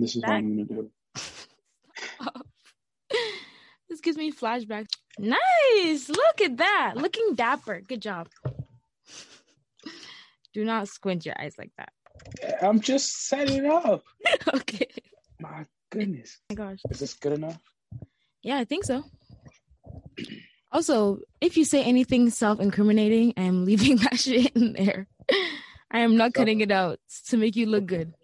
This is what I'm going to do. This gives me flashbacks. Nice. Look at that. Looking dapper. Good job. Do not squint your eyes like that. I'm just setting it up. okay. My goodness. Oh my gosh. Is this good enough? Yeah, I think so. Also, if you say anything self-incriminating, I'm leaving that shit in there. I am not cutting it out to make you look good.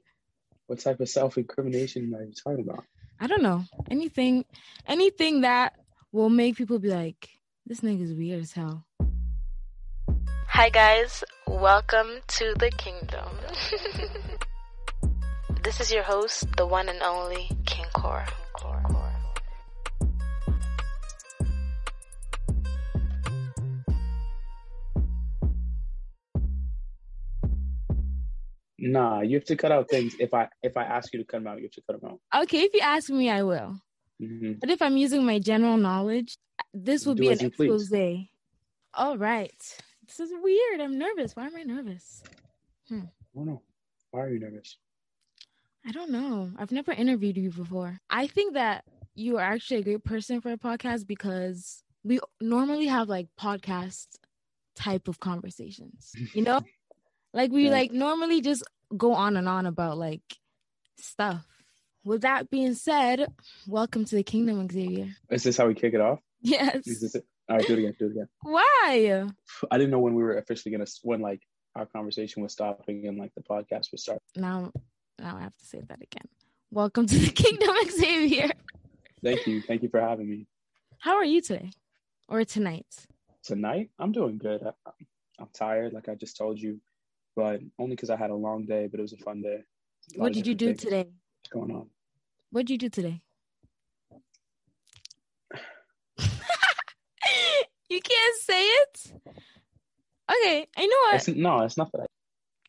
What type of self incrimination are you talking about? I don't know. Anything anything that will make people be like, this nigga's weird as hell. Hi, guys. Welcome to the kingdom. this is your host, the one and only King Core. Nah, you have to cut out things. If I if I ask you to cut them out, you have to cut them out. Okay, if you ask me, I will. hmm But if I'm using my general knowledge, this will Do be an you please. expose. All right. This is weird. I'm nervous. Why am I nervous? I don't know. Why are you nervous? I don't know. I've never interviewed you before. I think that you are actually a great person for a podcast because we normally have like podcast type of conversations. You know? like we Yeah. like normally just go on and on about like stuff. With that being said, welcome to the kingdom, Xavier. Is this how we kick it off? Yes. Is this it? All right, do it again. Do it again. Why? I didn't know when we were officially gonna when like our conversation was stopping and like the podcast was start. Now now I have to say that again. Welcome to the kingdom, Xavier. Thank you. Thank you for having me How are you today? Or tonight? tonight. I'm doing good. I, I'm tired, like I just told you, but only because I had a long day. But it was a fun day. A What did you do different things today? Going on. What did you do today? you can't say it. Okay, I know what. It's, no, it's not that. I,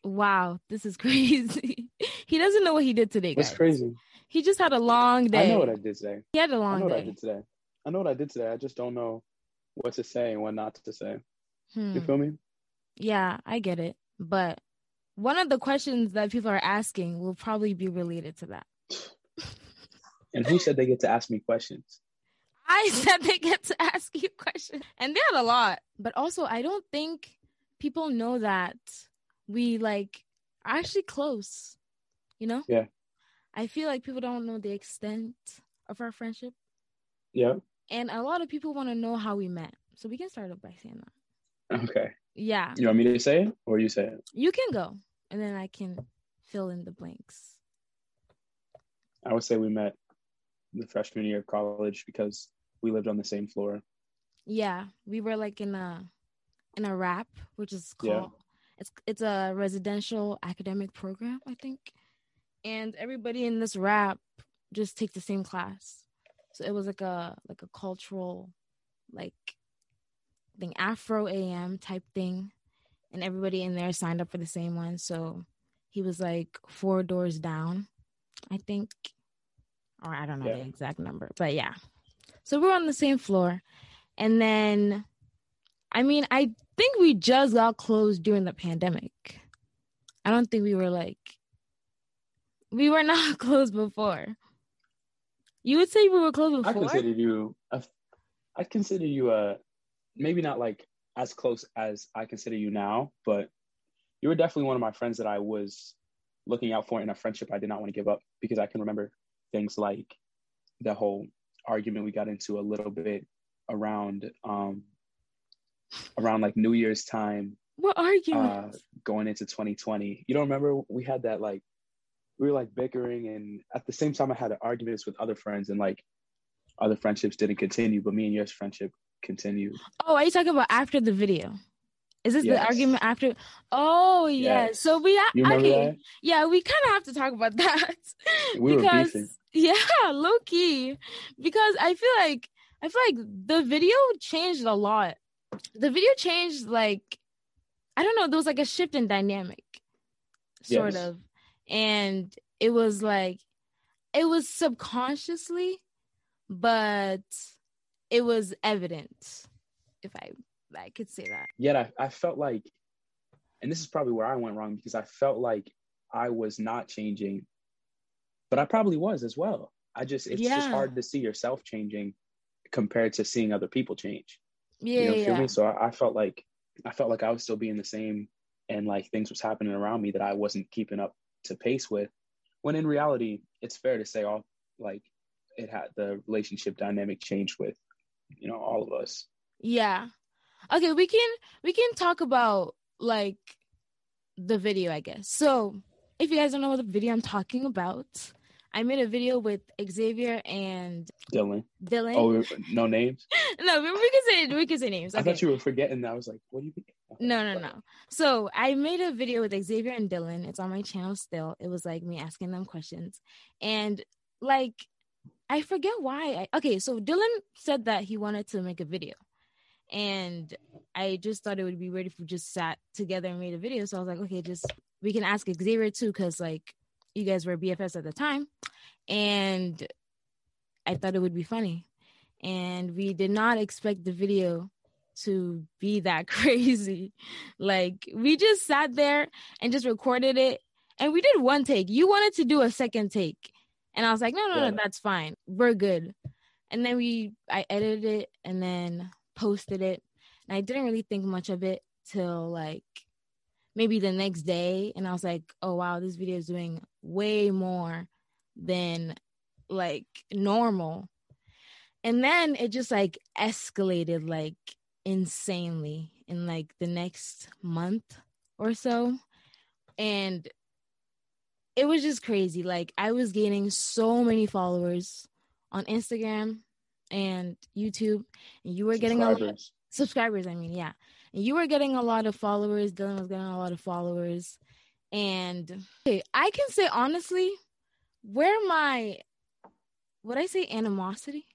Wow, this is crazy. he doesn't know what he did today, it's crazy. He just had a long day. I know what I did today. he had a I long know what I did today. I know what I did today. I just don't know what to say and what not to say. Hmm. You feel me? Yeah, I get it. But one of the questions that people are asking will probably be related to that. And who said they get to ask me questions? I said they get to ask you questions, and they had a lot. But also, I don't think people know that we like are actually close. You know? Yeah. I feel like people don't know the extent of our friendship, Yeah. and a lot of people want to know how we met. So we can start off by saying that. Okay. Yeah, You want me to say it or you say it? you can go, and then I can fill in the blanks. I would say we met the freshman year of college because we lived on the same floor. Yeah, we were like in a in a rap, which is Yeah. called it's it's a residential academic program, I think. And everybody in this rap just takes the same class. So it was like a like a cultural like thing Afro AM type thing. And everybody in there signed up for the same one. So he was like four doors down, I think. Or I don't know Yeah. the exact number, but yeah. So we're on the same floor. And then, I mean, I think we just got closed during the pandemic. I don't think we were like, we were not closed before. You would say we were closed before I consider you a, I consider you a maybe not like as close as I consider you now, but you were definitely one of my friends that I was looking out for in a friendship I did not want to give up because I can remember things like the whole argument we got into a little bit around um around like New Year's time what argument? uh going into 2020 you don't remember we had that like we were like bickering and at the same time i had arguments with other friends and like other friendships didn't continue but me and yours friendship continued oh, are you talking about after the video? Is this the argument after? Oh, yeah. Yes. So we, you okay. that Yeah, we kind of have to talk about that We were because beefing. Yeah, low key. Because I feel like I feel like the video changed a lot. The video changed like I don't know, there was like a shift in dynamic. Sort Yes. of. And it was like it was subconsciously, but it was evident, if I I could say that. Yet I, I felt like, and this is probably where I went wrong because I felt like I was not changing, but I probably was as well. I just, it's just hard to see yourself changing compared to seeing other people change. Yeah, you know, feel yeah. me? So I, I felt like, I felt like I was still being the same and like things was happening around me that I wasn't keeping up to pace with. When in reality, it's fair to say all like it had the relationship dynamic changed with, you know, all of us. Yeah. Okay, we can we can talk about like the video, I guess. So, if you guys don't know what the video I'm talking about, I made a video with Xavier and Dylan. Dylan. Oh, no names? no, we we can say we can say names. I thought you were forgetting that. I was like, what do you mean? No, no, no. So I made a video with Xavier and Dylan. It's on my channel still. It was like me asking them questions. And like I forget why. I, okay, so Dylan said that he wanted to make a video. And I just thought it would be weird if we just sat together and made a video. So I was like, okay, just we can ask Xavier too, because like you guys were BFS at the time. And I thought it would be funny. And we did not expect the video to be that crazy. Like we just sat there and just recorded it and we did one take. You wanted to do a second take. And I was like, no, no, Yeah. no, that's fine. We're good. And then we I edited it and then posted it. And I didn't really think much of it till like maybe the next day. And I was like, oh wow, this video is doing way more than like normal. And then it just like escalated like insanely in like the next month or so. And it was just crazy. Like I was gaining so many followers on Instagram and YouTube. And you were getting a lot Subscribers. subscribers, I mean, yeah. And you were getting a lot of followers. Dylan was getting a lot of followers. And okay, I can say honestly, where my would I say animosity?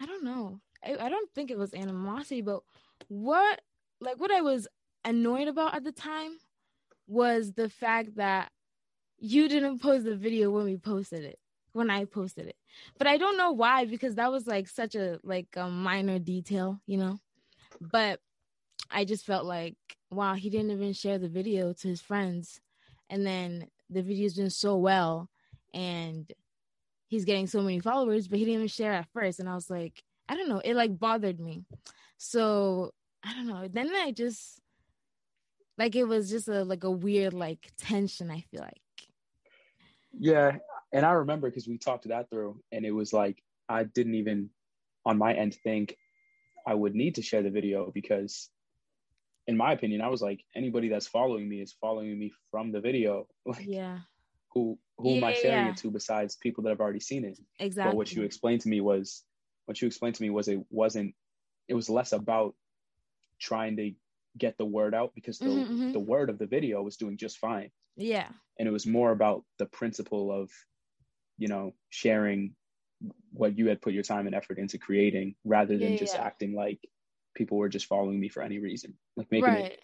I don't know. I, I don't think it was animosity, but what like what I was annoyed about at the time was the fact that you didn't post the video when we posted it when I posted it. But I don't know why because that was like such a like a minor detail, you know. But I just felt like wow, he didn't even share the video to his friends and then the video's doing so well and he's getting so many followers, but he didn't even share at first and I was like, I don't know, it like bothered me. So, I don't know. Then I just like it was just a like a weird like tension, I feel like. Yeah, and I remember because we talked that through, and it was like I didn't even, on my end, think I would need to share the video because, in my opinion, I was like anybody that's following me is following me from the video. Like, Yeah, who who am I Yeah, sharing yeah. it to besides people that have already seen it? exactly. But what you explained to me was, what you explained to me was it wasn't. It was less about trying to get the word out because the Mhm, mhm. the word of the video was doing just fine yeah. and it was more about the principle of you know sharing what you had put your time and effort into creating rather than Yeah, just yeah. acting like people were just following me for any reason like making right.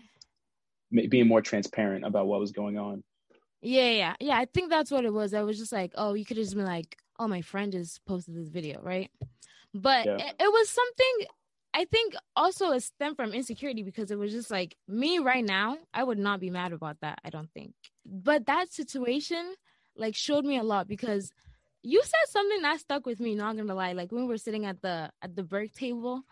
it being more transparent about what was going on Yeah, yeah, yeah. I think that's what it was. I was just like, oh, you could have just been like, oh, my friend just posted this video, right? But Yeah. it, it was something. I think also it stemmed from insecurity because it was just like me right now. I would not be mad about that. I don't think. But that situation like showed me a lot because you said something that stuck with me. Not gonna lie, like when we were sitting at the at the break table,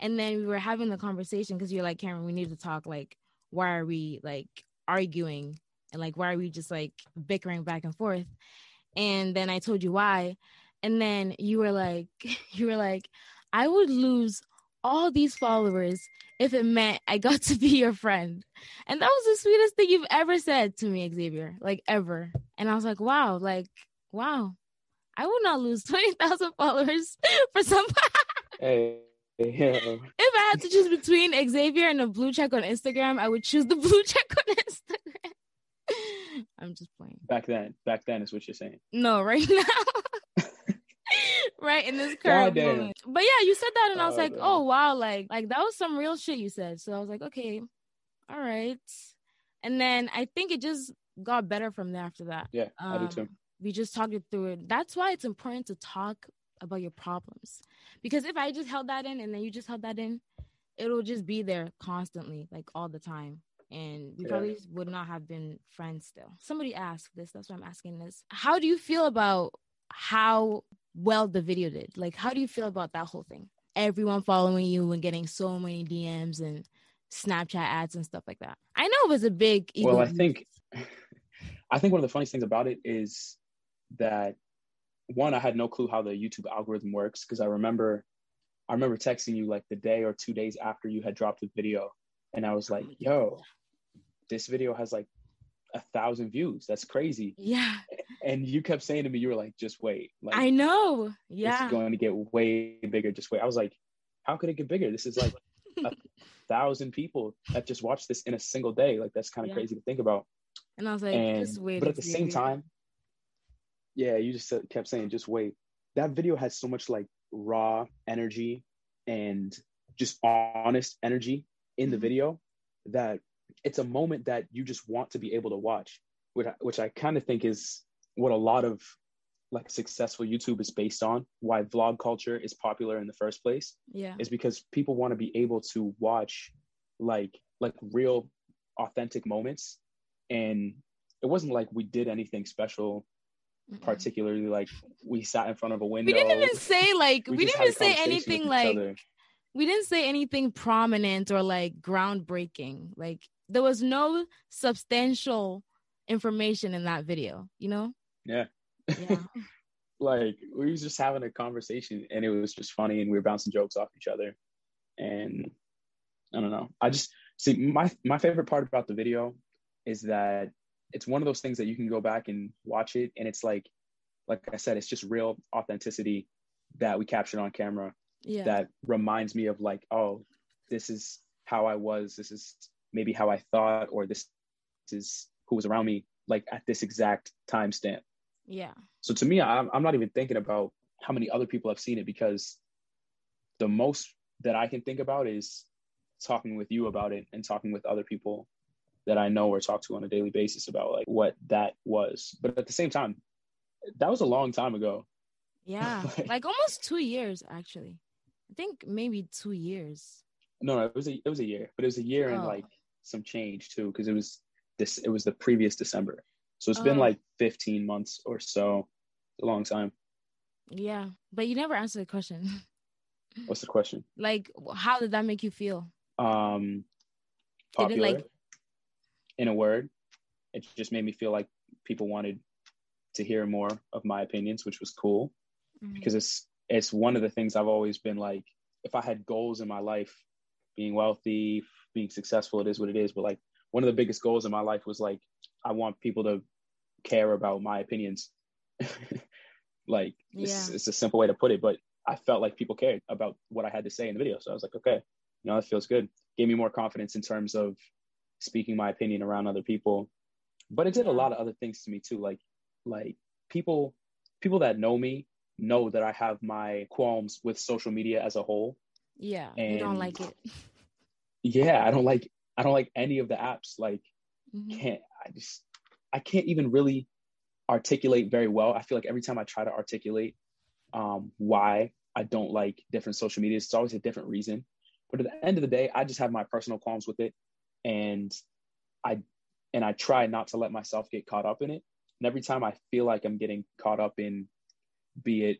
and then we were having the conversation because you're like, Cameron, we need to talk. Like, why are we like arguing and like why are we just like bickering back and forth and then i told you why and then you were like you were like i would lose all these followers if it meant i got to be your friend. And that was the sweetest thing you've ever said to me xavier like ever. And i was like wow like wow. I would not lose 20000 followers for some hey yeah if i had to choose between xavier and a blue check on instagram i would choose the blue check on instagram. I'm just playing. Back then back then is what you're saying. No, right now. Right in this current damn. moment. But yeah, you said that, and I was like, man. oh wow, like like that was some real shit you said. So I was like, okay, all right. And then I think it just got better from there after that. Yeah, I do too. Um, We just talked it through it. That's why it's important to talk about your problems. Because if I just held that in and then you just held that in, it'll just be there constantly, like all the time. And we Yeah. probably would not have been friends still. Somebody asked this, that's why I'm asking this. How do you feel about how well the video did? Like, how do you feel about that whole thing? Everyone following you and getting so many DMs and Snapchat ads and stuff like that. I know it was a big Well, I think I think one of the funniest things about it is that one, I had no clue how the YouTube algorithm works because I remember I remember texting you like the day or two days after you had dropped the video, and I was oh like, "Yo, this video has like a thousand views. That's crazy." Yeah, And you kept saying to me, "You were like, just wait, like I know. Yeah. It's going to get way bigger. Just wait." I was like, "How could it get bigger? This is like a thousand people that just watched this in a single day. Like that's kind of Yeah. crazy to think about." And I was like, and just wait. but at the same time yeah you just kept saying just wait that video has so much like raw energy and just honest energy in the Mhm. video that it's a moment that you just want to be able to watch which I, which I kind of think is what a lot of like successful YouTube is based on why vlog culture is popular in the first place yeah, is because people want to be able to watch like like real authentic moments and it wasn't like we did anything special Mm-mm. particularly like we sat in front of a window we didn't even say like we, just didn't even say anything like other. we didn't say anything prominent or like groundbreaking. Like there was no substantial information in that video. You know? Yeah. Yeah. like we was just having a conversation and it was just funny and we were bouncing jokes off each other and i don't know i just see my my favorite part about the video is that it's one of those things that you can go back and watch it and it's like like i said it's just real authenticity that we captured on camera yeah. that reminds me of like oh this is how i was this is maybe how i thought or this is who was around me like at this exact time stamp yeah. so to me, I'm, I'm not even thinking about how many other people have seen it because the most that I can think about is talking with you about it and talking with other people that I know or talk to on a daily basis about like what that was. But at the same time, that was a long time ago. Yeah. Like- like almost two years actually. I think maybe two years. No, no, it was a it was a year, but it was a year and Oh. like some change too because it was this it was the previous December. So it's been Oh. like 15 months or so. A long time. Yeah. But you never answered the question. What's the question? like how did that make you feel? um it, popular like- in a word it just made me feel like people wanted to hear more of my opinions which was cool Mhm. because it's it's one of the things i've always been like if i had goals in my life being wealthy being successful it is what it is but like one of the biggest goals in my life was like i want people to care about my opinions like it's, Yeah. it's a simple way to put it but i felt like people cared about what i had to say in the video so i was like okay you know that feels good gave me more confidence in terms of speaking my opinion around other people but it did a lot of other things to me too like like people people that know me know that i have my qualms with social media as a whole Yeah. And you don't like it. yeah i don't like i don't like any of the apps like Mhm. can't i just i can't even really articulate very well i feel like every time i try to articulate um why i don't like different social medias it's always a different reason but at the end of the day i just have my personal qualms with it and i and i try not to let myself get caught up in it and every time i feel like i'm getting caught up in be it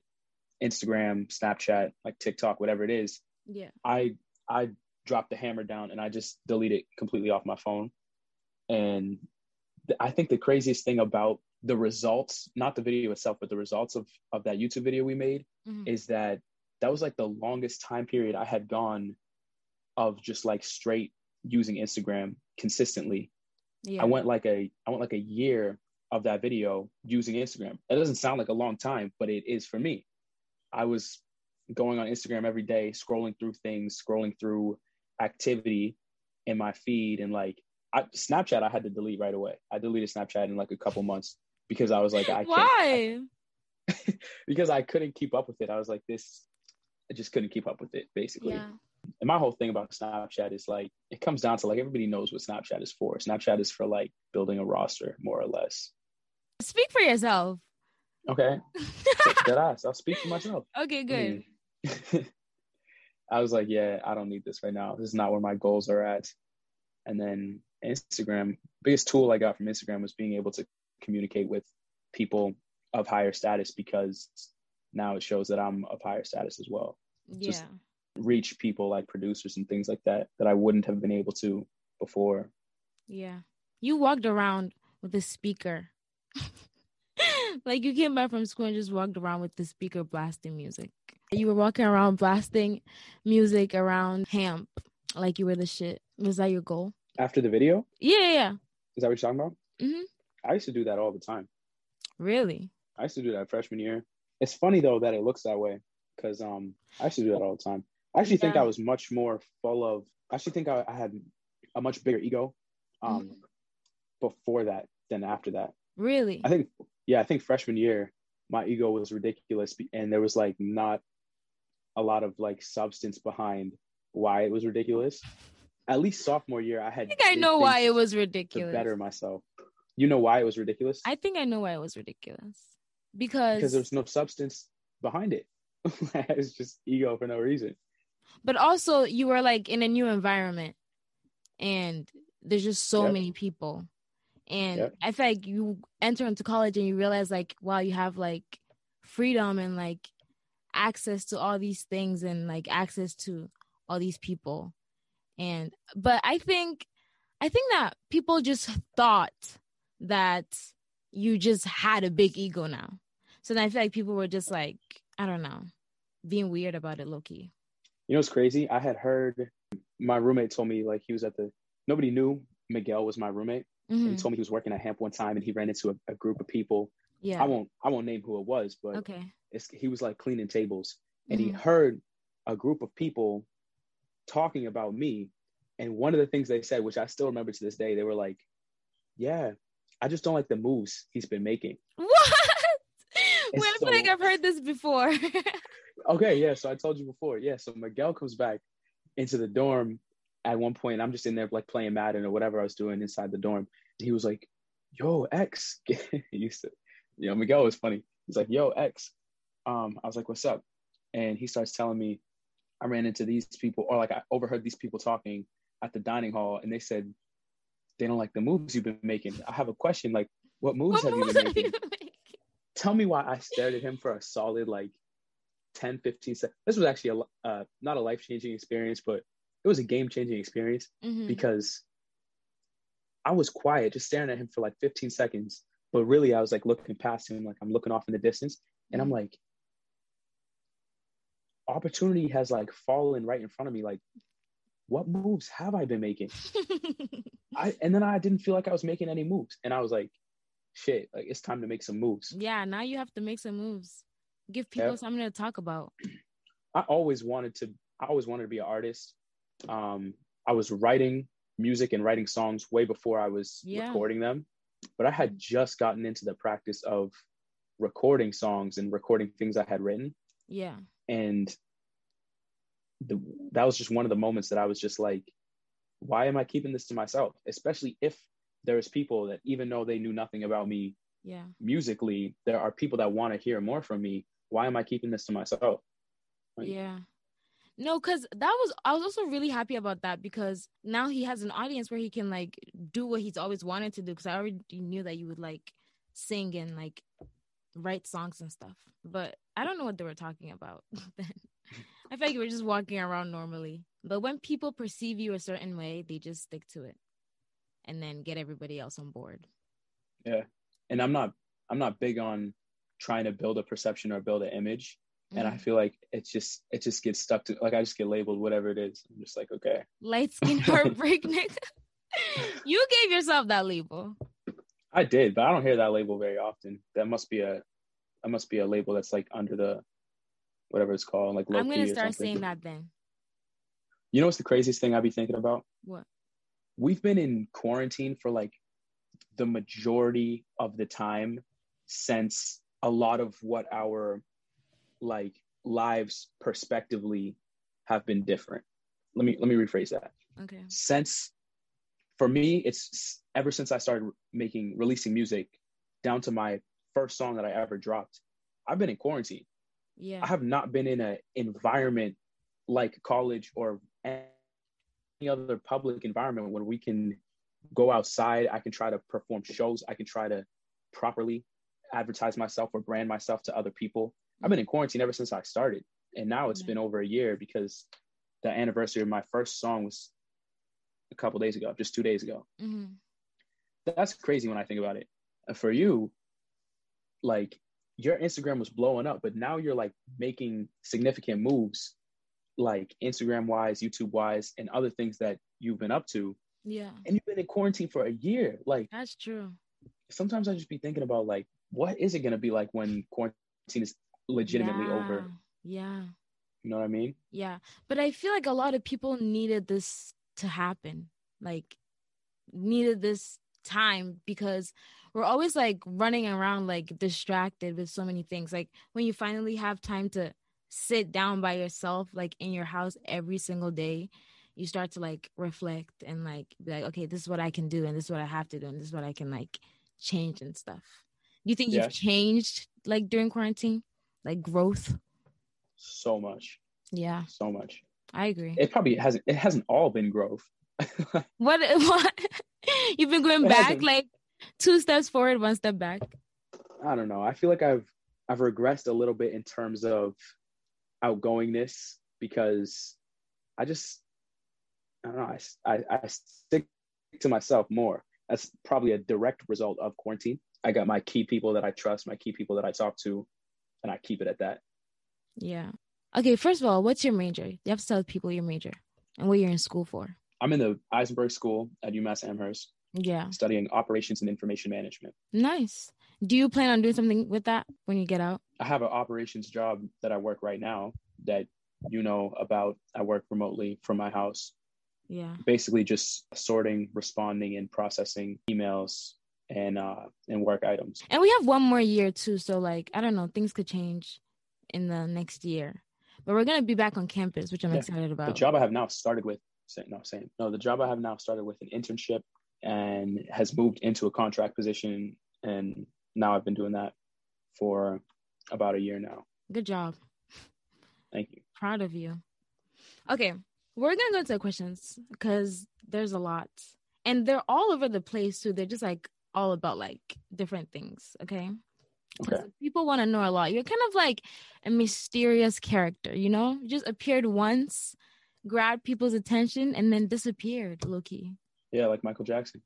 instagram snapchat like tiktok whatever it is Yeah. I I drop the hammer down and I just delete it completely off my phone. And I think the craziest thing about the results, not the video itself, but the results of of that YouTube video we made Mhm. is that that was like the longest time period I had gone of just like straight using Instagram consistently. Yeah. I went like a I went like a year of that video using Instagram. It doesn't sound like a long time, but it is for me. I was going on Instagram every day, scrolling through things, scrolling through activity in my feed, and like I, Snapchat, I had to delete right away. I deleted Snapchat in like a couple months because I was like, I can't. Why? because I couldn't keep up with it. I was like, this, I just couldn't keep up with it, basically. Yeah. And my whole thing about Snapchat is like, it comes down to like everybody knows what Snapchat is for. Snapchat is for like building a roster, more or less. Speak for yourself. Okay, that ass. I'll speak for myself. okay, good. Mm. I was like, yeah, I don't need this right now. This is not where my goals are at. And then Instagram, biggest tool I got from Instagram was being able to communicate with people of higher status because now it shows that I'm of higher status as well. Yeah. Just- Reach people like producers and things like that that I wouldn't have been able to before. Yeah. You walked around with a speaker. like you came back from school and just walked around with the speaker blasting music. You were walking around blasting music around Hamp like you were the shit. Was that your goal? After the video, Yeah, yeah, yeah. is that what you're talking about? Mhm. I used to do that all the time. Really? I used to do that freshman year. It's funny though that it looks that way because um I used to do that all the time. I actually think I was much more full of. I actually think I, I had a much bigger ego um Mhm. before that than after that. Really? I think yeah, I think freshman year my ego was ridiculous and there was like not a lot of like substance behind why it was ridiculous. At least sophomore year I had I think I know why it was ridiculous. better myself. You know why it was ridiculous? I think I know why it was ridiculous. Because, because there's no substance behind it. it's just ego for no reason. but also you were like in a new environment and there's just so Yep. many people. And Yep. I feel like you enter into college and you realize like wow you have like freedom and like access to all these things and like access to all these people. And but I think I think that people just thought that you just had a big ego now. So then I feel like people were just like, I don't know, being weird about it, Loki. You know what's crazy? I had heard my roommate told me like he was at the nobody knew Miguel was my roommate. And he told me he was working at Hamp one time and he ran into a, a group of people. Yeah. I won't I won't name who it was, but okay. it's, he was like cleaning tables and he Mhm. heard a group of people talking about me. And one of the things they said, which I still remember to this day, they were like, "Yeah, I just don't like the moves he's been making." What? Wait, I feel like I've heard this before. Okay, yeah. So I told you before. Yeah. So Miguel comes back into the dorm at one point. I'm just in there like playing Madden or whatever I was doing inside the dorm. He was like, "Yo, X." he used to, you know, Miguel was funny. He's like, "Yo, X." Um, I was like, "What's up?" And he starts telling me, I ran into these people, or like I overheard these people talking at the dining hall, and they said they don't like the moves you've been making. I have a question. Like, what moves What have you moves have you making? been making? tell me why I stared at him for a solid like 10, 15 seconds. This was actually a uh, not a life changing experience, but it was a game changing experience Mhm. because I was quiet, just staring at him for like 15 seconds. But really, I was like looking past him, like I'm looking off in the distance, and I'm like, opportunity has like fallen right in front of me. Like, what moves have I been making? I and then I didn't feel like I was making any moves, and I was like, shit, like it's time to make some moves. yeah, now you have to make some moves. Give people something to talk about. I always wanted to I always wanted to be an artist. Um, I was writing music and writing songs way before I was Yeah. recording them, but I had just gotten into the practice of recording songs and recording things I had written, Yeah. and the, that was just one of the moments that I was just like, why am I keeping this to myself? Especially if there's people that even though they knew nothing about me Yeah. musically, there are people that want to hear more from me. Why am I keeping this to myself? Like- Yeah. No, because that was I was also really happy about that because now he has an audience where he can like do what he's always wanted to do. Because I already knew that you would like sing and like write songs and stuff. But I don't know what they were talking about then. I feel like you were just walking around normally. But when people perceive you a certain way, they just stick to it and then get everybody else on board. Yeah. And I'm not I'm not big on trying to build a perception or build an image. And I Mhm. feel like it's just it just gets stuck to like I just get labeled whatever it is. I'm just like, okay. light skin heartbreak nigga. you gave yourself that label. I did, but I don't hear that label very often. That must be a that must be a label that's like under the whatever it's called, like low I'm gonna start something. saying that then. You know what's the craziest thing I be thinking about? What? We've been in quarantine for like the majority of the time since a lot of what our like lives perspectively have been different. Let me let me rephrase that. Okay. Since for me, it's ever since I started making releasing music down to my first song that I ever dropped, I've been in quarantine. Yeah. I have not been in an environment like college or any other public environment where we can go outside. I can try to perform shows. I can try to properly advertise myself or brand myself to other people. I've been in quarantine ever since I started. And now it's Yeah. been over a year because the anniversary of my first song was a couple days ago, just two days ago. hmm That's crazy when I think about it. For you, like your Instagram was blowing up, but now you're like making significant moves, like Instagram wise, YouTube wise, and other things that you've been up to. Yeah. And you've been in quarantine for a year. Like That's true. sometimes I just be thinking about like, what is it gonna be like when quarantine is legitimately over? Yeah. You know what I mean? Yeah. But I feel like a lot of people needed this to happen. Like needed this time because we're always like running around like distracted with so many things. Like when you finally have time to sit down by yourself like in your house every single day, you start to like reflect and like be like, okay, this is what I can do and this is what I have to do and this is what I can like change and stuff. Do you think Yeah. you've changed like during quarantine? Like growth? So much, Yeah, so much. I agree. It probably hasn't. It hasn't all been growth. What what you've been going back like two steps forward, one step back. I don't know. I feel like I've I've regressed a little bit in terms of outgoingness because I just I don't know. I I stick to myself more. That's probably a direct result of quarantine. I got my key people that I trust, my key people that I talk to, and I keep it at that. Yeah. Okay, first of all, what's your major? You have to tell people your major and what you're in school for. I'm in the Isenberg School at UMass Amherst, Yeah. studying operations and information management. Nice. Do you plan on doing something with that when you get out? I have an operations job that I work right now that you know about. I work remotely from my house. Yeah. basically just sorting, responding, and processing emails and uh and work items. And we have one more year too, so like I don't know, things could change in the next year. But we're gonna be back on campus, which I'm Yeah. excited about. The job I have now started with no same no the job I have now started with an internship and has moved into a contract position and now I've been doing that for about a year now. Good job. Thank you. Proud of you. Okay, we're gonna go to the questions because there's a lot, and they're all over the place too. They're just like all about like different things. Okay. Okay. People want to know a lot. You're kind of like a mysterious character, you know? You just appeared once, grabbed people's attention, and then disappeared, Loki. Yeah, like Michael Jackson.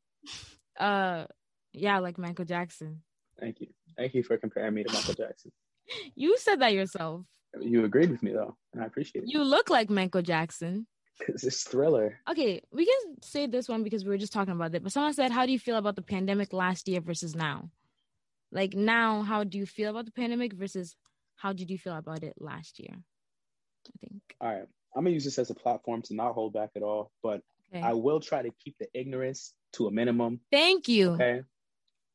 Uh, yeah, like Michael Jackson. Thank you. Thank you for comparing me to Michael Jackson. You said that yourself. You agreed with me though, and I appreciate it. You look like Michael Jackson. It's this thriller. Okay, we can say this one because we were just talking about it. But someone said, "How do you feel about the pandemic last year versus now? Like now, how do you feel about the pandemic versus how did you feel about it last year?" I think. All right. I'm gonna use this as a platform to not hold back at all, but Okay. I will try to keep the ignorance to a minimum. Thank you. Okay.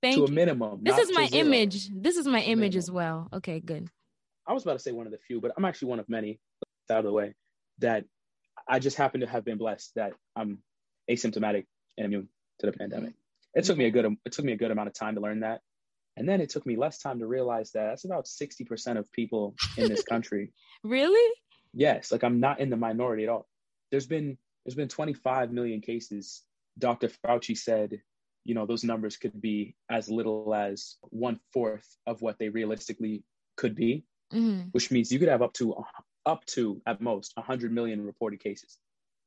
Thank to you. a minimum. This is my image. This is my image as well. Okay, good. I was about to say one of the few, but I'm actually one of many out of the way that I just happen to have been blessed that I'm asymptomatic and immune to the pandemic. It took me a good it took me a good amount of time to learn that. And then it took me less time to realize that that's about 60% of people in this country. Really? Yes, like I'm not in the minority at all. There's been there's been 25 million cases. Dr. Fauci said, you know, those numbers could be as little as one fourth of what they realistically could be, hmm which means you could have up to up to at most 100 million reported cases.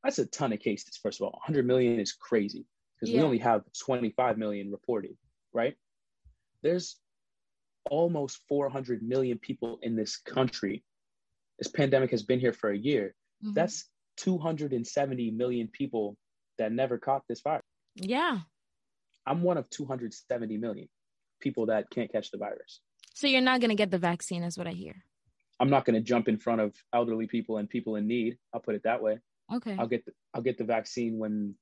That's a ton of cases. First of all, 100 million is crazy because we only have 25 million reported, right? There's almost 400 million people in this country. This pandemic has been here for a year. Mm-hmm. That's 270 million people that never caught this virus. yeah. I'm one of 270 million people that can't catch the virus. So you're not gonna get the vaccine, is what I hear. I'm not going to jump in front of elderly people and people in need. I'll put it that way. Okay. I'll get the, I'll get the vaccine when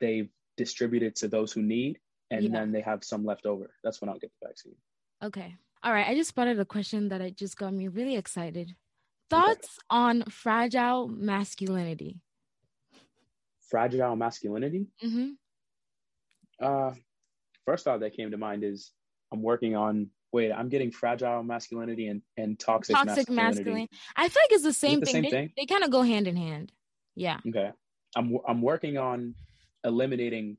they've distributed to those who need, and Yeah. then they have some left over. That's when I'll get the vaccine. Okay. All right, I just spotted a question that it just got me really excited. Thoughts on fragile masculinity? Fragile masculinity. Mm-hmm. Uh, first thought that came to mind is I'm working on. Wait, I'm getting fragile masculinity and, and toxic, Toxic masculinity. masculine. I feel like it's the same the thing. same they, thing? they kind of go hand in hand. Yeah. Okay, I'm I'm working on eliminating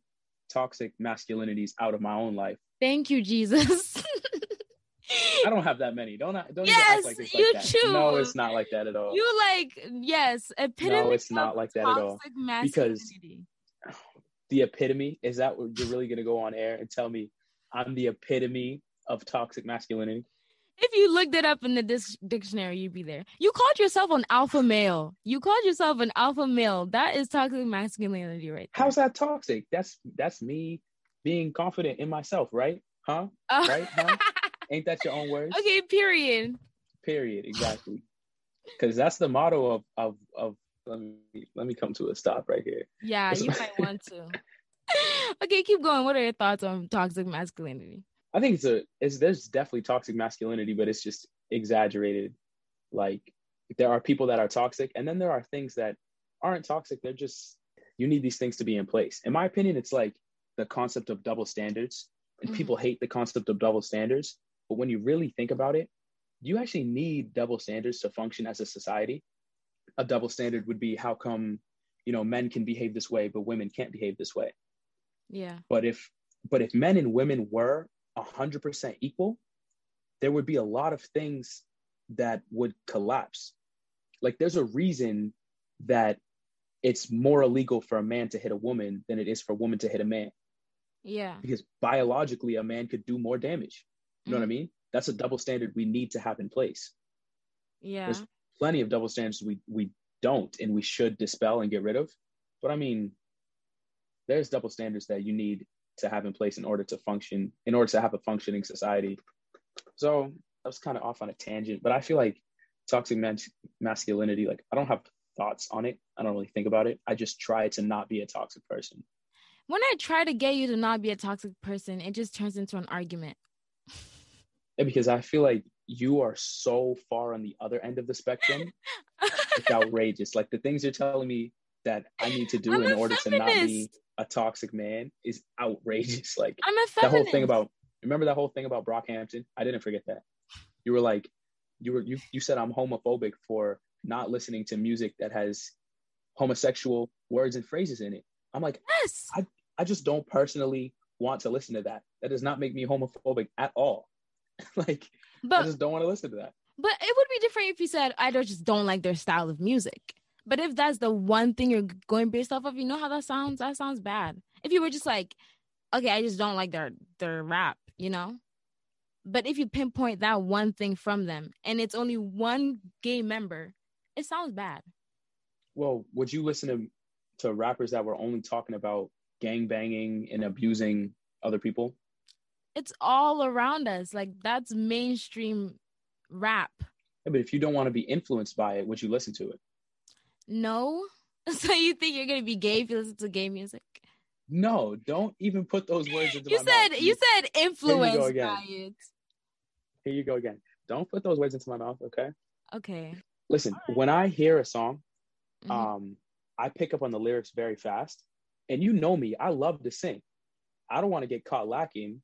toxic masculinities out of my own life. Thank you, Jesus. I don't have that many. Don't I? don't Yes, like it's you like that. No, it's not like that at all. you like yes, epitome. no, it's not like that at all. Because- The epitome is that what you're really gonna go on air and tell me I'm the epitome of toxic masculinity? If you looked it up in the dis- dictionary, you'd be there. You called yourself an alpha male. You called yourself an alpha male. That is toxic masculinity, right? there. How's that toxic? That's that's me being confident in myself, right? Huh? Uh, Right? Huh? Ain't that your own words? okay, period. Period. Exactly. Because that's the motto of of of. Let me let me come to a stop right here. Yeah, you might want to. okay, keep going. What are your thoughts on toxic masculinity? I think it's a it's there's definitely toxic masculinity, but it's just exaggerated. Like there are people that are toxic, and then there are things that aren't toxic. They're just you need these things to be in place. In my opinion, it's like the concept of double standards, and Mhm. people hate the concept of double standards. But when you really think about it, you actually need double standards to function as a society. A double standard would be how come you know men can behave this way, but women can't behave this way. Yeah. But if but if men and women were hundred percent equal, there would be a lot of things that would collapse. Like there's a reason that it's more illegal for a man to hit a woman than it is for a woman to hit a man Yeah. because biologically a man could do more damage. You know what I mm-hmm. mean? That's a double standard we need to have in place. Yeah. There's plenty of double standards we we don't and we should dispel and get rid of. But I mean, there's double standards that you need to have in place in order to function, in order to have a functioning society. So I was kind of off on a tangent, but I feel like toxic mas- masculinity, like I don't have thoughts on it. I don't really think about it. I just try to not be a toxic person. When I try to get you to not be a toxic person, it just turns into an argument. Because I feel like you are so far on the other end of the spectrum. It's outrageous. Like the things you're telling me that I need to do I'm in order to not be a toxic man is outrageous. Like I'm a that whole thing about remember that whole thing about Brockhampton? I didn't forget that. You were like you were you you said I'm homophobic for not listening to music that has homosexual words and phrases in it. I'm like, yes. I, I just don't personally want to listen to that. That does not make me homophobic at all. like I But just don't want to listen to that. but it would be different if you said I don't just don't like their style of music. But if that's the one thing you're going based off of, you know how that sounds? That sounds bad. If you were just like, okay, I just don't like their their rap, you know? But if you pinpoint that one thing from them and it's only one gay member, it sounds bad. Well, would you listen to to rappers that were only talking about gang banging and abusing other people? It's all around us. Like that's mainstream rap. Yeah, but if you don't want to be influenced by it, would you listen to it? No. So you think you're gonna be gay if you listen to gay music? No, don't even put those words into You my said mouth. you said influenced again. by it. Here you go again. Don't put those words into my mouth, okay? Okay. Listen, when I hear a song, Mhm. um, I pick up on the lyrics very fast. And you know me, I love to sing. I don't want to get caught lacking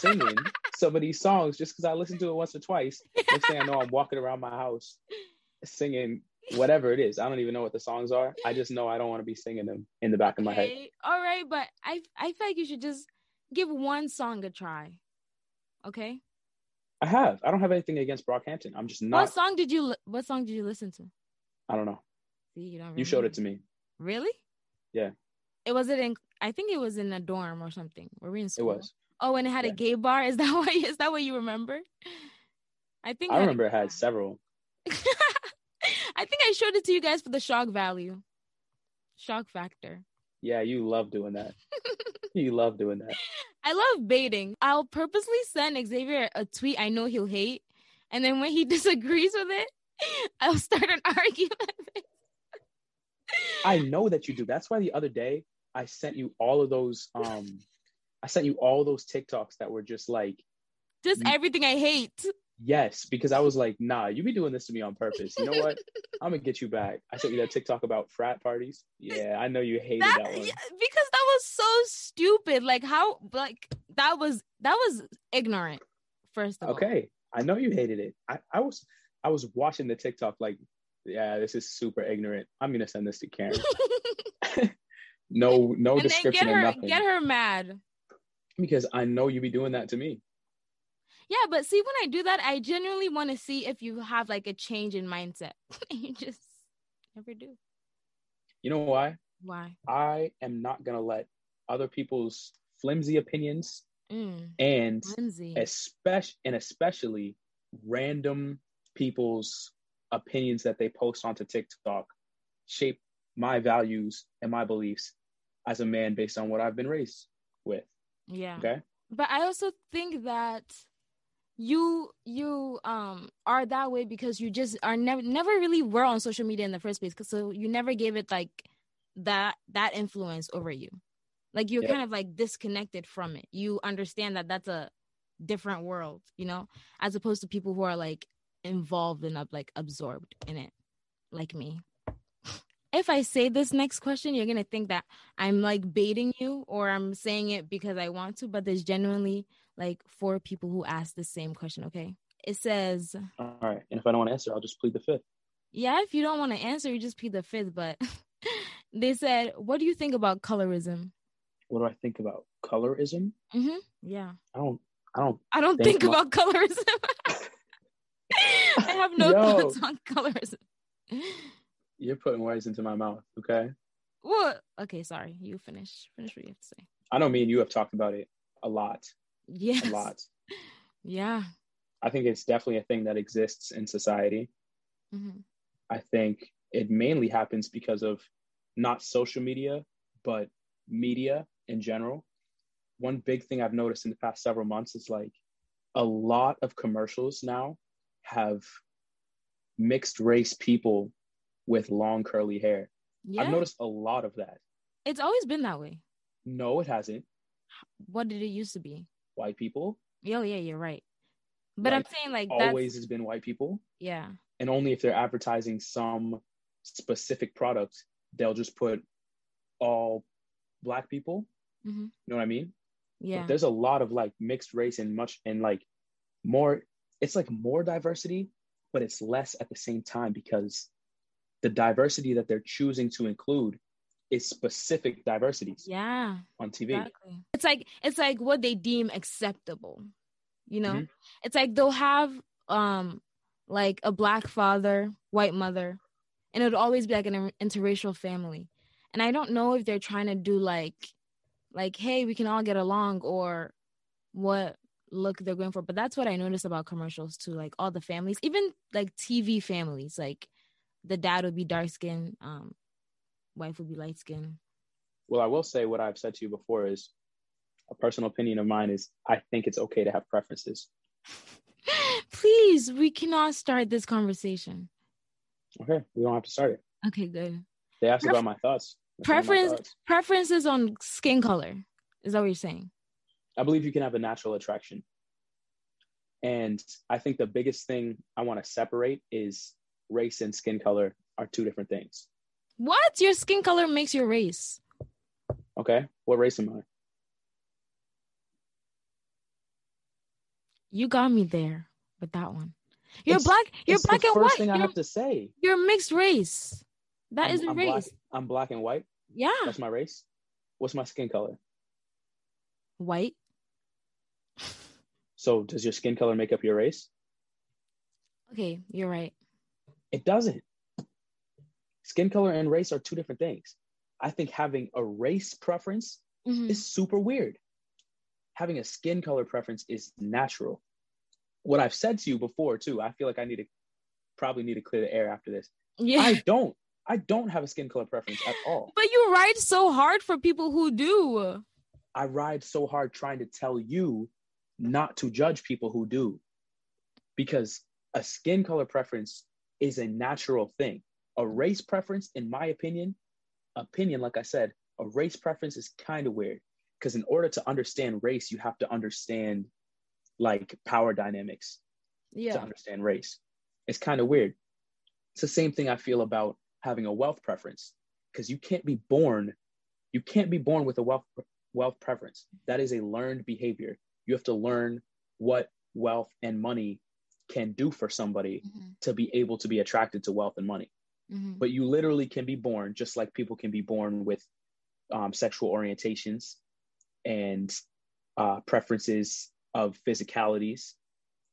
singing some of these songs just because I listened to it once or twice. Next thing I know, I'm walking around my house singing whatever it is. I don't even know what the songs are. I just know I don't want to be singing them in the back of my head. All right, but I I feel like you should just give one song a try. Okay. I have. I don't have anything against Brockhampton. I'm just not. what song did you li- What song did you listen to? I don't know. See, you don't. You showed it to me. Really? Yeah. It was it in. I think it was in a dorm or something. Were we in school? It was. Oh, and it had a gay bar. Is that why? Is that what you remember? I think I remember it had several. I think I showed it to you guys for the shock value, shock factor. Yeah, you love doing that. you love doing that. I love baiting. I'll purposely send Xavier a tweet I know he'll hate, and then when he disagrees with it, I'll start an argument. I know that you do. That's why the other day I sent you all of those um I sent you all those TikToks that were just like Just everything I hate. Yes, because I was like, nah, you be doing this to me on purpose. You know what? I'm gonna get you back. I sent you that TikTok about frat parties. Yeah, I know you hated That, that one. yeah, because that was so stupid. Like how like that was that was ignorant. First of all. Okay, I know you hated it. I, I was I was watching the TikTok like, yeah, this is super ignorant. I'm gonna send this to Karen. no, no and description get or her nothing. get her mad. Because I know you be doing that to me. Yeah, but see, when I do that, I genuinely want to see if you have like a change in mindset. you just never do. You know why? Why? I am not gonna let other people's flimsy opinions Mm, and Lindsay. especially and especially random people's opinions that they post onto TikTok shape my values and my beliefs as a man based on what I've been raised with. Yeah. Okay. But I also think that you you um are that way because you just are never never really were on social media in the first place. 'cause so you never gave it like that that influence over you. Like you're Yeah. kind of like disconnected from it. You understand that that's a different world, you know, as opposed to people who are like involved and up like absorbed in it, like me. If I say this next question, you're gonna think that I'm like baiting you or I'm saying it because I want to, but there's genuinely like four people who asked the same question. Okay. It says, All right. And if I don't want to answer, I'll just plead the fifth. yeah, if you don't want to answer, you just plead the fifth. But they said, what do you think about colorism? What do I think about colorism? Mm-hmm. Yeah. I don't I don't I don't Think think, my- about colorism. I have no Yo. thoughts on colorism. You're putting words into my mouth, okay? Well, okay, sorry. You finish. Finish what you have to say. I know me and you have talked about it a lot. Yeah. A lot. Yeah. I think it's definitely a thing that exists in society. hmm I think it mainly happens because of not social media, but media in general. One big thing I've noticed in the past several months is like a lot of commercials now have mixed race people with long curly hair. Yeah. I've noticed a lot of that. It's always been that way. No, it hasn't. What did it used to be? White people Oh, yeah, you're right. But I'm saying like always has been white people. yeah. And only if they're advertising some specific product, they'll just put all black people. hmm You know what I mean? Yeah. But there's a lot of like mixed race and much and like more it's like more diversity but it's less at the same time because the diversity that they're choosing to include is specific diversities Yeah. on tv Exactly. It's like it's like what they deem acceptable. You know? Mhm. It's like they'll have um like a black father, white mother, and it'll always be like an interracial family. And I don't know if they're trying to do like like hey, we can all get along or what look they're going for. But that's what I noticed about commercials too. Like all the families, even like TV families, like the dad would be dark skinned, um, wife would be light skinned. well i will say what i've said to you before is a personal opinion of mine is i think it's okay to have preferences Please, we cannot start this conversation. okay we don't have to start it Okay, good. they asked Pref- about my thoughts That's of my Preference thoughts. preferences on skin color. Is that what you're saying? I believe you can have a natural attraction. And I think the biggest thing I want to separate is race and skin color are two different things. What? Your skin color makes your race. Okay. What race am I? You got me there with that one. You're It's- black. You're black the and first white. thing I You're, have to say. you're mixed race. That I'm, is a I'm race. Black, I'm black and white. Yeah. That's my race. What's my skin color? White. So does your skin color make up your race? Okay, you're right. It doesn't. Skin color and race are two different things. I think having a race preference Mhm. is super weird. Having a skin color preference is natural. What I've said to you before too, I feel like I need to probably need to clear the air after this. Yeah. I don't. I don't have a skin color preference at all. but you ride so hard for people who do. I ride so hard trying to tell you not to judge people who do. Because a skin color preference is a natural thing. A race preference, in my opinion, opinion, like I said, a race preference is kind of weird. Because in order to understand race, you have to understand like power dynamics to understand race. It's kind of weird. It's the same thing I feel about having a wealth preference because you can't be born, you can't be born with a wealth wealth preference. That is a learned behavior. You have to learn what wealth and money can do for somebody Mhm. to be able to be attracted to wealth and money. Mhm. But you literally can be born just like people can be born with um, sexual orientations and uh, preferences of physicalities.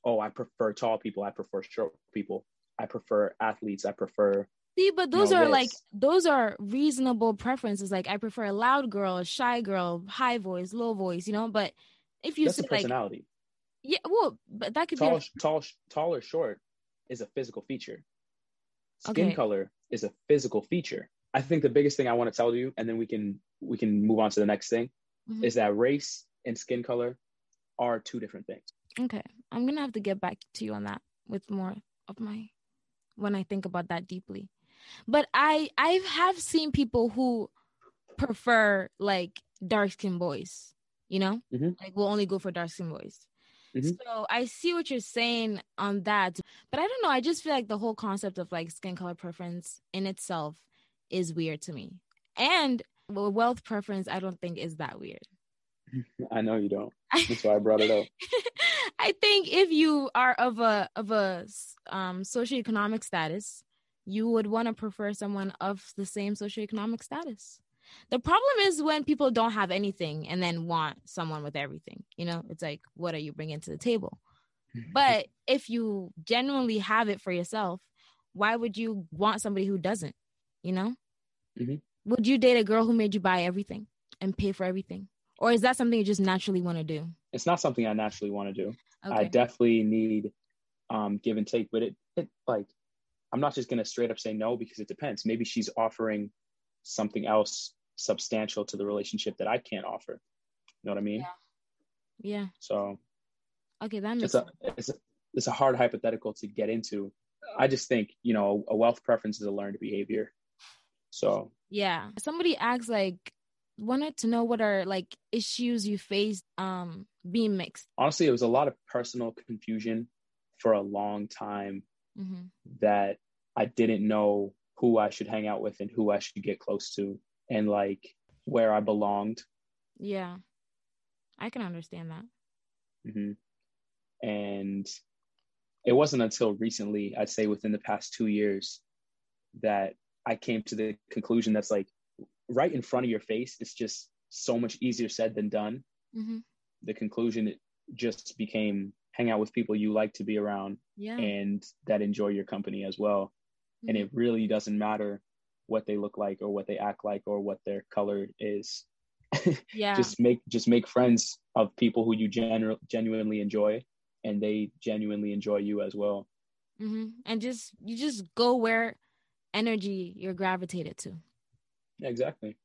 Oh, I prefer tall people. I prefer short people. I prefer athletes. I prefer. See, but those are like those are reasonable preferences. Like I prefer a loud girl, a shy girl, high voice, low voice, you know. But if you That's say like, personality. Yeah, well, but that could Tall, be tall, tall or short is a physical feature. Skin Okay. color is a physical feature. I think the biggest thing I want to tell you, and then we can we can move on to the next thing, Mhm. is that race and skin color are two different things. okay. I'm gonna have to get back to you on that with more of my when I think about that deeply. But I I have seen people who prefer like dark skinned boys, you know, Mhm. like will only go for dark skinned boys. Mhm. So I see what you're saying on that, but I don't know. I just feel like the whole concept of like skin color preference in itself is weird to me, and wealth preference I don't think is that weird. I know you don't. That's why I brought it up. I think if you are of a of a um socioeconomic status, you would want to prefer someone of the same socioeconomic status. The problem is when people don't have anything and then want someone with everything. You know, it's like, what are you bringing to the table? But if you genuinely have it for yourself, why would you want somebody who doesn't? You know, Mhm. would you date a girl who made you buy everything and pay for everything, or is that something you just naturally want to do? it's not something I naturally want to do. I definitely need um, give and take, but it, it like I'm not just gonna straight up say no because it depends. Maybe she's offering something else substantial to the relationship that I can't offer. You know what I mean? Yeah. yeah. So Okay, that makes it's a it's a it's a hard hypothetical to get into. I just think you know a wealth preference is a learned behavior. So yeah. Somebody asked like wanted to know what are like issues you faced um being mixed. honestly, it was a lot of personal confusion for a long time hmm that I didn't know who I should hang out with and who I should get close to and like where I belonged. Yeah. I can understand that. hmm And it wasn't until recently, I'd say within the past two years, that I came to the conclusion that's like right in front of your face. It's just so much easier said than done. hmm The conclusion it just became hang out with people you like to be around Yeah. and that enjoy your company as well. And it really doesn't matter what they look like or what they act like or what their color is. yeah. Just make just make friends of people who you genu- genuinely enjoy and they genuinely enjoy you as well. hmm And just you just go where energy you're gravitated to. Exactly.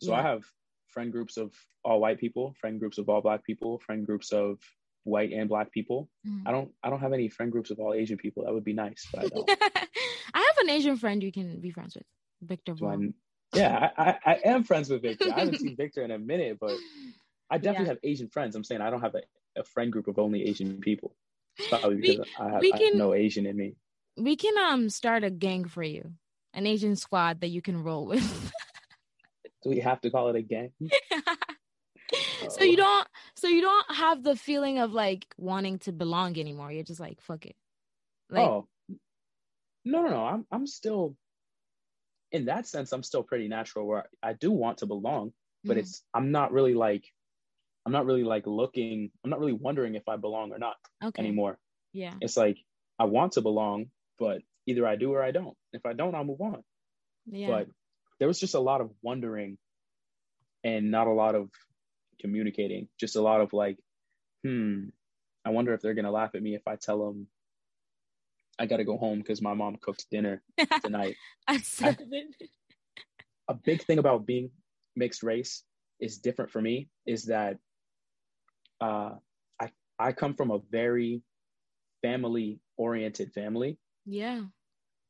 So Yeah. I have friend groups of all white people, friend groups of all black people, friend groups of white and black people. Mhm. I don't I don't have any friend groups of all Asian people. That would be nice, but I don't. I have an Asian friend you can be friends with, Victor So I'm- yeah, I, I, I am friends with Victor. I haven't seen Victor in a minute, but I definitely Yeah. have Asian friends. I'm saying I don't have a, a friend group of only Asian people. It's Probably We- because I, have, we I have no Asian in me. we can um start a gang for you, an Asian squad that you can roll with. Do we have to call it a gang? so you Oh. don't so you don't have the feeling of like wanting to belong anymore. You're just like fuck it. Like oh, no, no, no. I'm I'm still in that sense. I'm still pretty natural where I do want to belong, but mhm. it's I'm not really like I'm not really like looking. I'm not really wondering if I belong or not okay. anymore. Yeah. It's like I want to belong, but either I do or I don't. If I don't, I'll move on. Yeah. but there was just a lot of wondering and not a lot of communicating just a lot of like hmm i wonder if they're gonna laugh at me if i tell them i gotta go home because my mom cooked dinner tonight I a big thing about being mixed race is different for me is that uh, I I come from a very family oriented family, Yeah.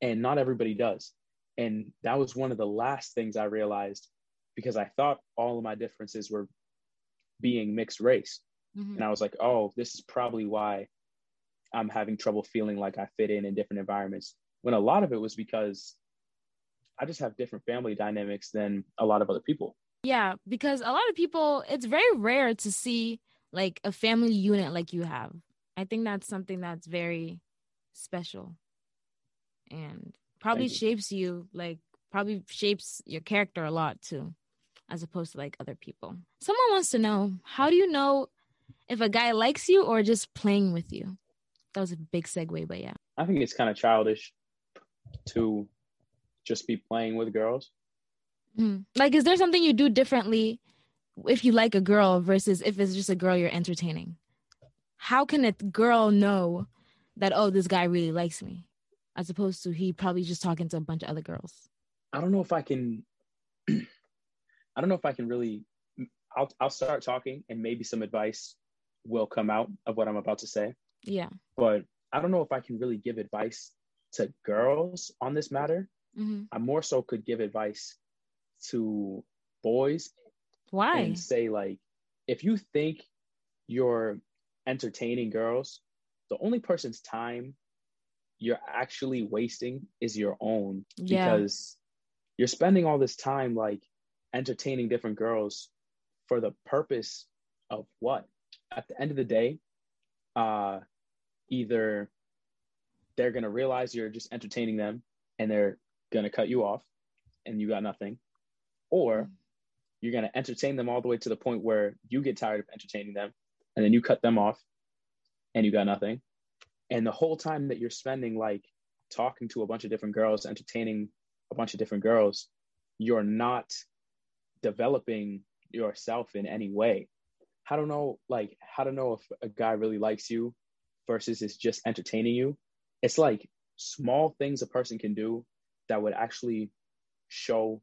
and not everybody does. And that was one of the last things I realized because I thought all of my differences were being mixed race. Mhm. and I was like, oh, this is probably why I'm having trouble feeling like I fit in in different environments. When a lot of it was because I just have different family dynamics than a lot of other people. Yeah, because a lot of people, it's very rare to see like a family unit like you have. I think that's something that's very special and probably Thank you. shapes you, like, probably shapes your character a lot too, as opposed to like other people. Someone wants to know how do you know if a guy likes you or just playing with you? That was a big segue, but yeah. I think it's kind of childish to just be playing with girls. Mhm. Like, is there something you do differently if you like a girl versus if it's just a girl you're entertaining? How can a girl know that, oh, this guy really likes me, as opposed to he probably just talking to a bunch of other girls? I don't know if I can. I don't know if I can really. I'll I'll start talking, and maybe some advice will come out of what I'm about to say. Yeah. But I don't know if I can really give advice to girls on this matter. hmm I more so could give advice to boys Why? and say like, if you think you're entertaining girls, the only person's time you're actually wasting is your own Yeah. because you're spending all this time like entertaining different girls for the purpose of what at the end of the day uh either they're going to realize you're just entertaining them and they're going to cut you off and you got nothing or you're going to entertain them all the way to the point where you get tired of entertaining them and then you cut them off and you got nothing. And the whole time that you're spending like talking to a bunch of different girls entertaining a bunch of different girls you're not developing yourself in any way. How to know like how to know if a guy really likes you versus is just entertaining you it's like small things a person can do that would actually show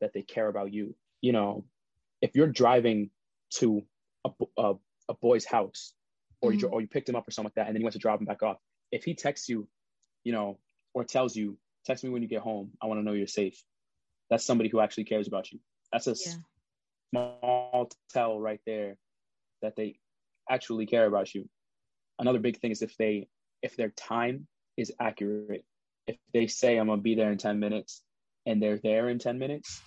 that they care about you. You know if you're driving to a, a, a boy's house or you Mhm. dro- or you picked him up or something like that and then you went to drop him back off if he texts you you know or tells you text me when you get home. I want to know you're safe. That's somebody who actually cares about you. That's a Yeah. small tell right there that they actually care about you another big thing is if they if their time is accurate if they say i'm gonna be there in 10 minutes and they're there in 10 minutes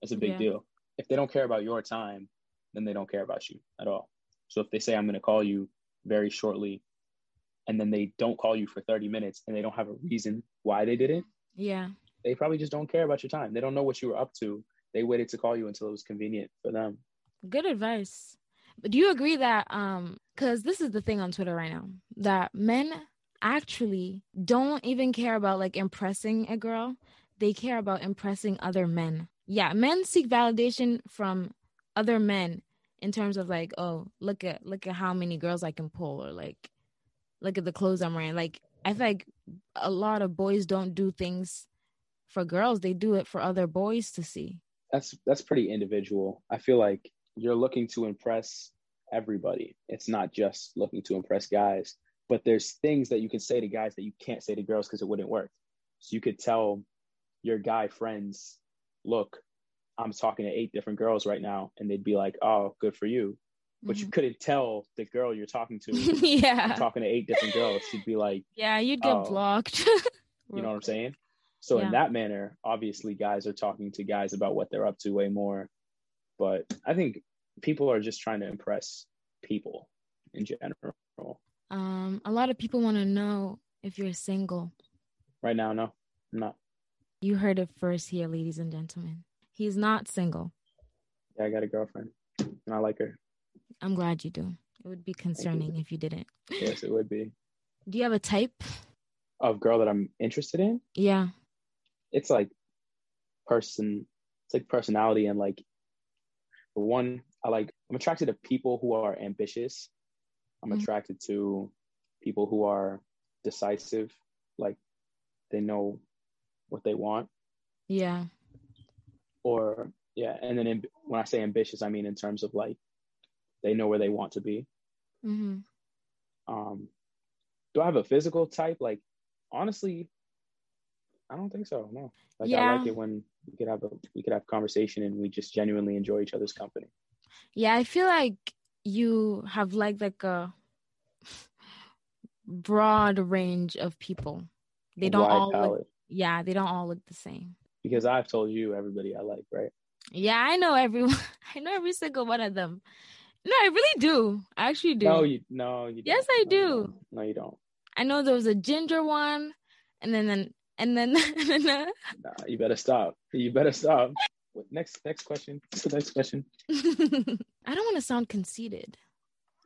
that's a big Yeah. deal if they don't care about your time then they don't care about you at all so if they say i'm gonna call you very shortly and then they don't call you for 30 minutes and they don't have a reason why they didn't Yeah. they probably just don't care about your time they don't know what you were up to they waited to call you until it was convenient for them Good advice. But do you agree that um cuz this is the thing on Twitter right now that men actually don't even care about like impressing a girl. They care about impressing other men. Yeah, men seek validation from other men in terms of like, oh, look at look at how many girls I can pull or like look at the clothes I'm wearing. Like I feel like a lot of boys don't do things for girls. They do it for other boys to see. that's that's pretty individual. I feel like you're looking to impress everybody. It's not just looking to impress guys, but there's things that you can say to guys that you can't say to girls because it wouldn't work. So you could tell your guy friends, look, I'm talking to eight different girls right now, and they'd be like, oh, good for you. But you mm-hmm. couldn't tell the girl you're talking to. I'm yeah. talking to eight different girls. She'd be like, Yeah, you'd get Oh. blocked. you know what I'm saying? So Yeah. in that manner, obviously guys are talking to guys about what they're up to way more. But I think people are just trying to impress people in general. Um, a lot of people want to know if you're single. Right now, no, I'm not. You heard it first here, ladies and gentlemen. He's not single. Yeah, I got a girlfriend and I like her. I'm glad you do. It would be concerning if you didn't. Yes, it would be. Do you have a type? Of girl that I'm interested in, Yeah. it's like person, it's like personality and like for one, I like I'm attracted to people who are ambitious. I'm Mhm. attracted to people who are decisive, like they know what they want. Yeah. Or yeah, and then amb- when I say ambitious, I mean in terms of like they know where they want to be. Mm-hmm. Um, do I have a physical type? Like honestly, I don't think so. No, like I like it when we could have a we could have conversation and we just genuinely enjoy each other's company. Yeah, I feel like you have like like a broad range of people. They don't Wide all look, yeah, they don't all look the same. Because I've told you everybody I like, right? Yeah, I know everyone. I know every single one of them. No, I really do. I actually do. No, you no, you. Yes, don't. I No, do. don't. No, you don't. I know there was a ginger one, and then then and then, and then uh, Nah, you better stop. You better stop. What, next, next question. What's the next question? I don't want to sound conceited,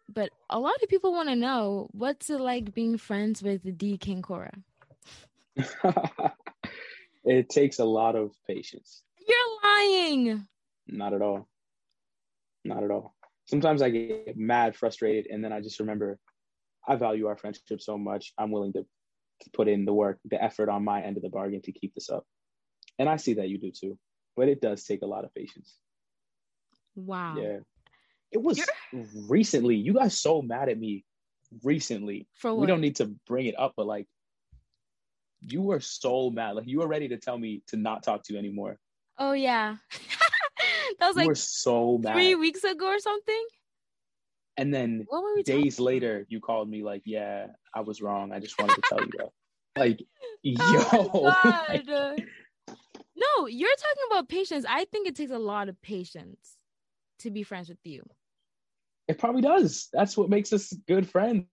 but a lot of people want to know what's it like being friends with D King Cora. it takes a lot of patience. You're lying. Not at all. Not at all. Sometimes I get mad, frustrated, and then I just remember I value our friendship so much. I'm willing to, to put in the work, the effort on my end of the bargain to keep this up. And I see that you do too. But it does take a lot of patience. Wow. Yeah. It was recently. You guys so mad at me recently. For what? We don't need to bring it up, but like you were so mad. Like you were ready to tell me to not talk to you anymore. oh yeah. that was you like were so mad. three weeks ago or something. And then days later, you called me like, "Yeah, I was wrong. I just wanted to tell you that." Like, oh yo, Oh like, God. no, you're talking about patience. I think it takes a lot of patience to be friends with you. it probably does. That's what makes us good friends.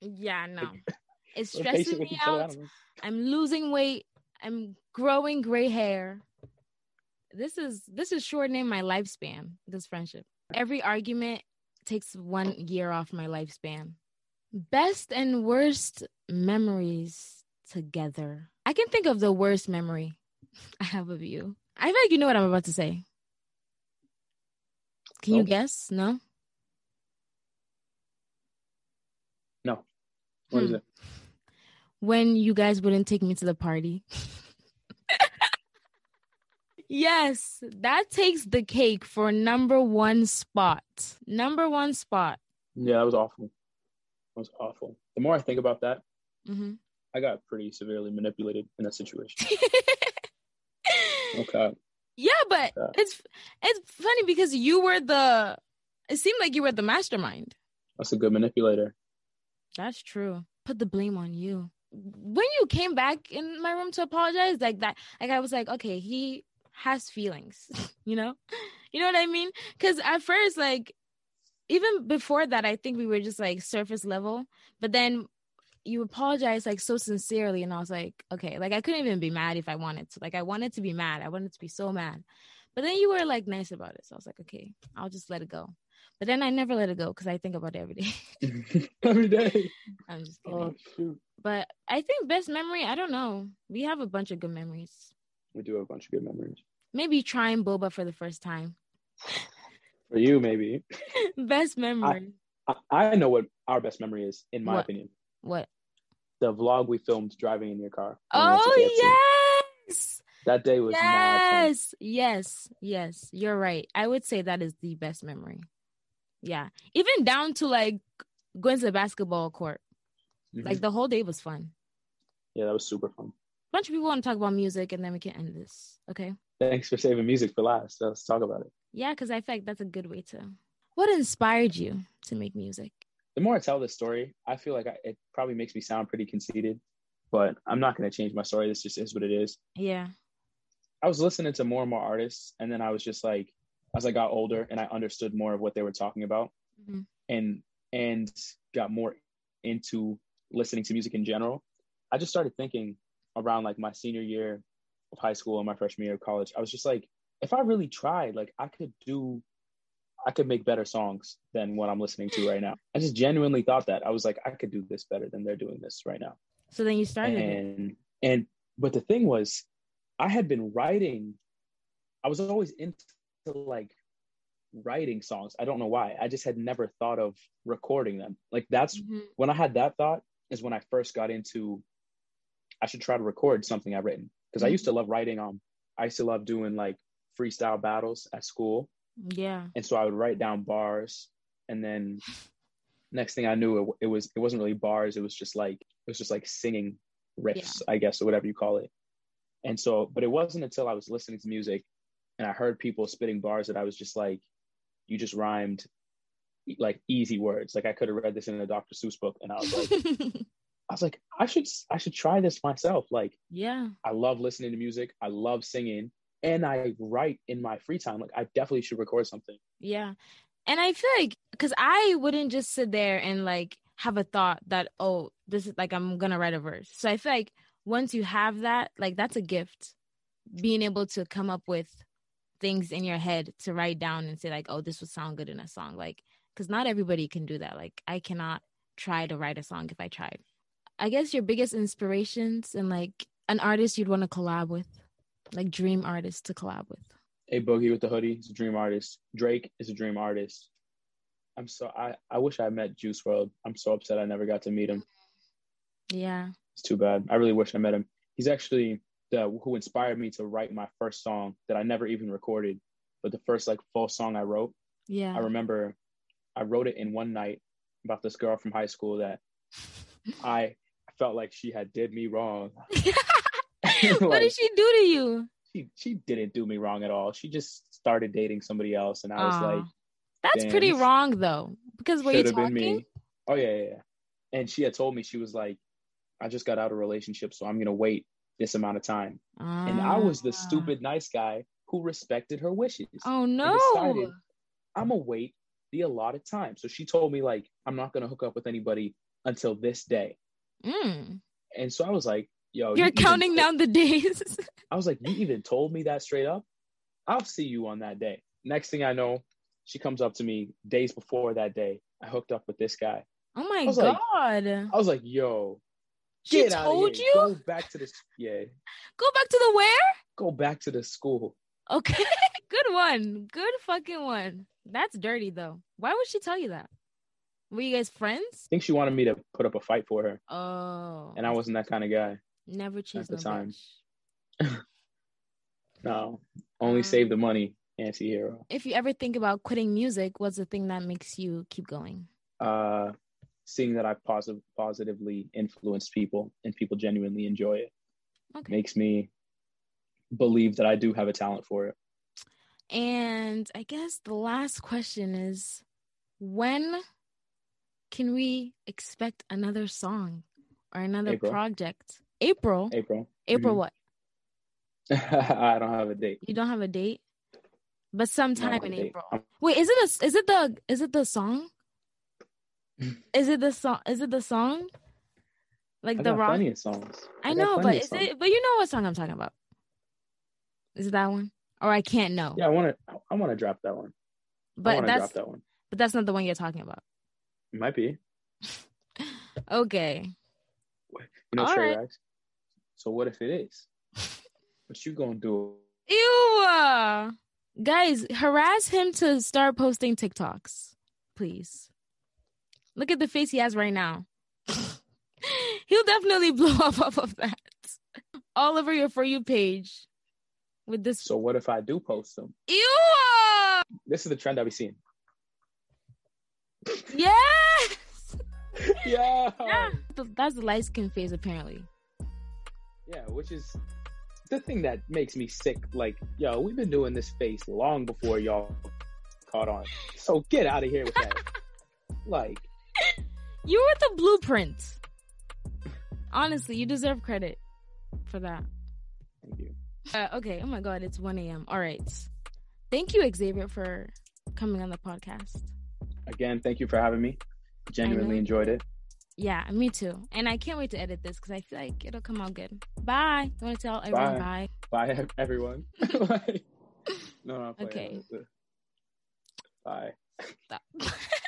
Yeah, no. It's stressing me other. Out. I'm losing weight. I'm growing gray hair. This is this is shortening my lifespan, this friendship. Every argument takes one year off my lifespan. Best and worst memories together. I can think of the worst memory I have of you. I feel like you know what I'm about to say. Can you guess? No? No. What is Hmm. it? when you guys wouldn't take me to the party. yes, that takes the cake for number one spot. Number one spot. Yeah, that was awful. That was awful. The more I think about that, hmm I got pretty severely manipulated in that situation. Okay. yeah, but Yeah. it's it's funny because you were the. It seemed like you were the mastermind. That's a good manipulator. That's true. Put the blame on you. When you came back in my room to apologize, like that, like I was like, okay, he has feelings, you know, you know what I mean? Because at first, like, even before that, I think we were just like surface level. But then you apologize like so sincerely, and I was like, okay, like I couldn't even be mad if I wanted to. Like I wanted to be mad. I wanted to be so mad. But then you were like nice about it, so I was like, okay, I'll just let it go. But then I never let it go because I think about it every day. Every day. I'm just oh, kidding. Oh shoot. But I think best memory, I don't know. We have a bunch of good memories. We do have a bunch of good memories. Maybe trying boba for the first time. For you, maybe. best memory. I, I know what our best memory is, in my What? opinion. what? The vlog we filmed driving in your car. when we went to Oh yes. That day was mad. Yes. Yes. Yes. You're right. I would say that is the best memory. Yeah. Even down to like going to the basketball court. Mhm. Like the whole day was fun. yeah, that was super fun. Bunch of people want to talk about music and then we can end this. Okay. Thanks for saving music for last. So let's talk about it. Yeah, because I feel like that's a good way to. What inspired you to make music? The more I tell this story, I feel like I, it probably makes me sound pretty conceited, but I'm not going to change my story. This just is what it is. Yeah. I was listening to more and more artists, and then I was just like, as I got older and I understood more of what they were talking about, Mhm. and and got more into listening to music in general, I just started thinking around like my senior year of high school and my freshman year of college. I was just like, if I really tried, like I could do, I could make better songs than what I'm listening to right now. I just genuinely thought that. I was like, I could do this better than they're doing this right now So then you started it. and and but the thing was i had been writing i was always into like writing songs i don't know why i just had never thought of recording them like that's Mhm. when i had that thought is when i first got into i should try to record something i've written because i used to love writing um i used to love doing like freestyle battles at school Yeah. and so I would write down bars, and then next thing I knew, it, it was it wasn't really bars. It was just like it was just like singing riffs, I guess, or whatever you call it. And so, but it wasn't until I was listening to music and I heard people spitting bars that I was just like, you just rhymed like easy words. Like I could have read this in a Dr. Seuss book, and I was like, I was like, I should I should try this myself. Like yeah. I love listening to music. I love singing, and I write in my free time. Like I definitely should record something. Yeah. And I feel like because I wouldn't just sit there and like have a thought that, oh, this is like I'm gonna write a verse. So I feel like once you have that, like that's a gift. Being able to come up with things in your head to write down and say, like, oh, this would sound good in a song. Like, because not everybody can do that. Like I cannot try to write a song if I tried. I guess your biggest inspirations and like an artist you'd want to collab with, like dream artist to collab with. A Boogie with the hoodie is a dream artist. Drake is a dream artist. I'm so I I wish I met Juice WRLD. I'm so upset I never got to meet him. Yeah. It's too bad. I really wish I met him. He's actually the who inspired me to write my first song that I never even recorded, but the first like full song I wrote. Yeah. I remember I wrote it in one night about this girl from high school that I felt like she had did me wrong. what did she do to you? she she didn't do me wrong at all. She just started dating somebody else, and I was like, That's pretty wrong though. Because were you should have been talking? me. Oh yeah, yeah, yeah. And she had told me she was like, I just got out of a relationship, so I'm gonna wait this amount of time. And I was the Ah. stupid nice guy who respected her wishes. Oh no. decided I'm gonna wait the allotted time. So she told me like I'm not gonna hook up with anybody until this day. Mm. And so I was like, yo, you You're even counting to- down the days. I was like, you even told me that straight up. I'll see you on that day. Next thing I know, she comes up to me days before that day. I hooked up with this guy. oh my like, god. I was like, yo, she told here. you? Go back to the yeah. Go back to the where? Go back to the school. Okay. Good one. Good fucking one. That's dirty though. Why would she tell you that? Were you guys friends? I think she wanted me to put up a fight for her, Oh. and I wasn't that kind of guy. never choose the no time. No, only Um, save the money, anti-hero. If you ever think about quitting music, what's the thing that makes you keep going? Uh, seeing that I've posi- positively influenced people and people genuinely enjoy it Okay. makes me believe that I do have a talent for it. And I guess the last question is when can we expect another song or another April. project? April. April. April Mhm. what? I don't have a date. You don't have a date? But sometime in. April. Wait, is it a, is it the is it the song? is it the song is it the song? Like I the rock plenty of songs. I got know, but is songs. it but you know what song I'm talking about? Is it that one? Or I can't know. Yeah, I want to. I want to drop that one. But that's drop that one. but that's not the one you're talking about. It might be. Okay. You know, All Trey right. So what if it is? What you gonna do? Ew. Guys, harass him to start posting TikToks, please. Look at the face he has right now. He'll definitely blow up off of that. All over your For You page with this. So what if I do post them? Ew. This is the trend I be seeing. Yes. yeah. Yeah. That's the light skin phase, apparently. Yeah, which is the thing that makes me sick. Like, yo, we've been doing this face long before y'all caught on. So get out of here with that. like, You were the blueprint. Honestly, you deserve credit for that. thank you. Uh, okay. Oh my God, it's 1 a.m. All right. Thank you, Xavier, for coming on the podcast. Again, thank you for having me. Genuinely enjoyed it. Yeah, me too. And I can't wait to edit this because I feel like it'll come out good. Bye. You want to tell everyone bye? Bye, everyone. Like, no, no, I'm playing. Okay. Bye. Stop.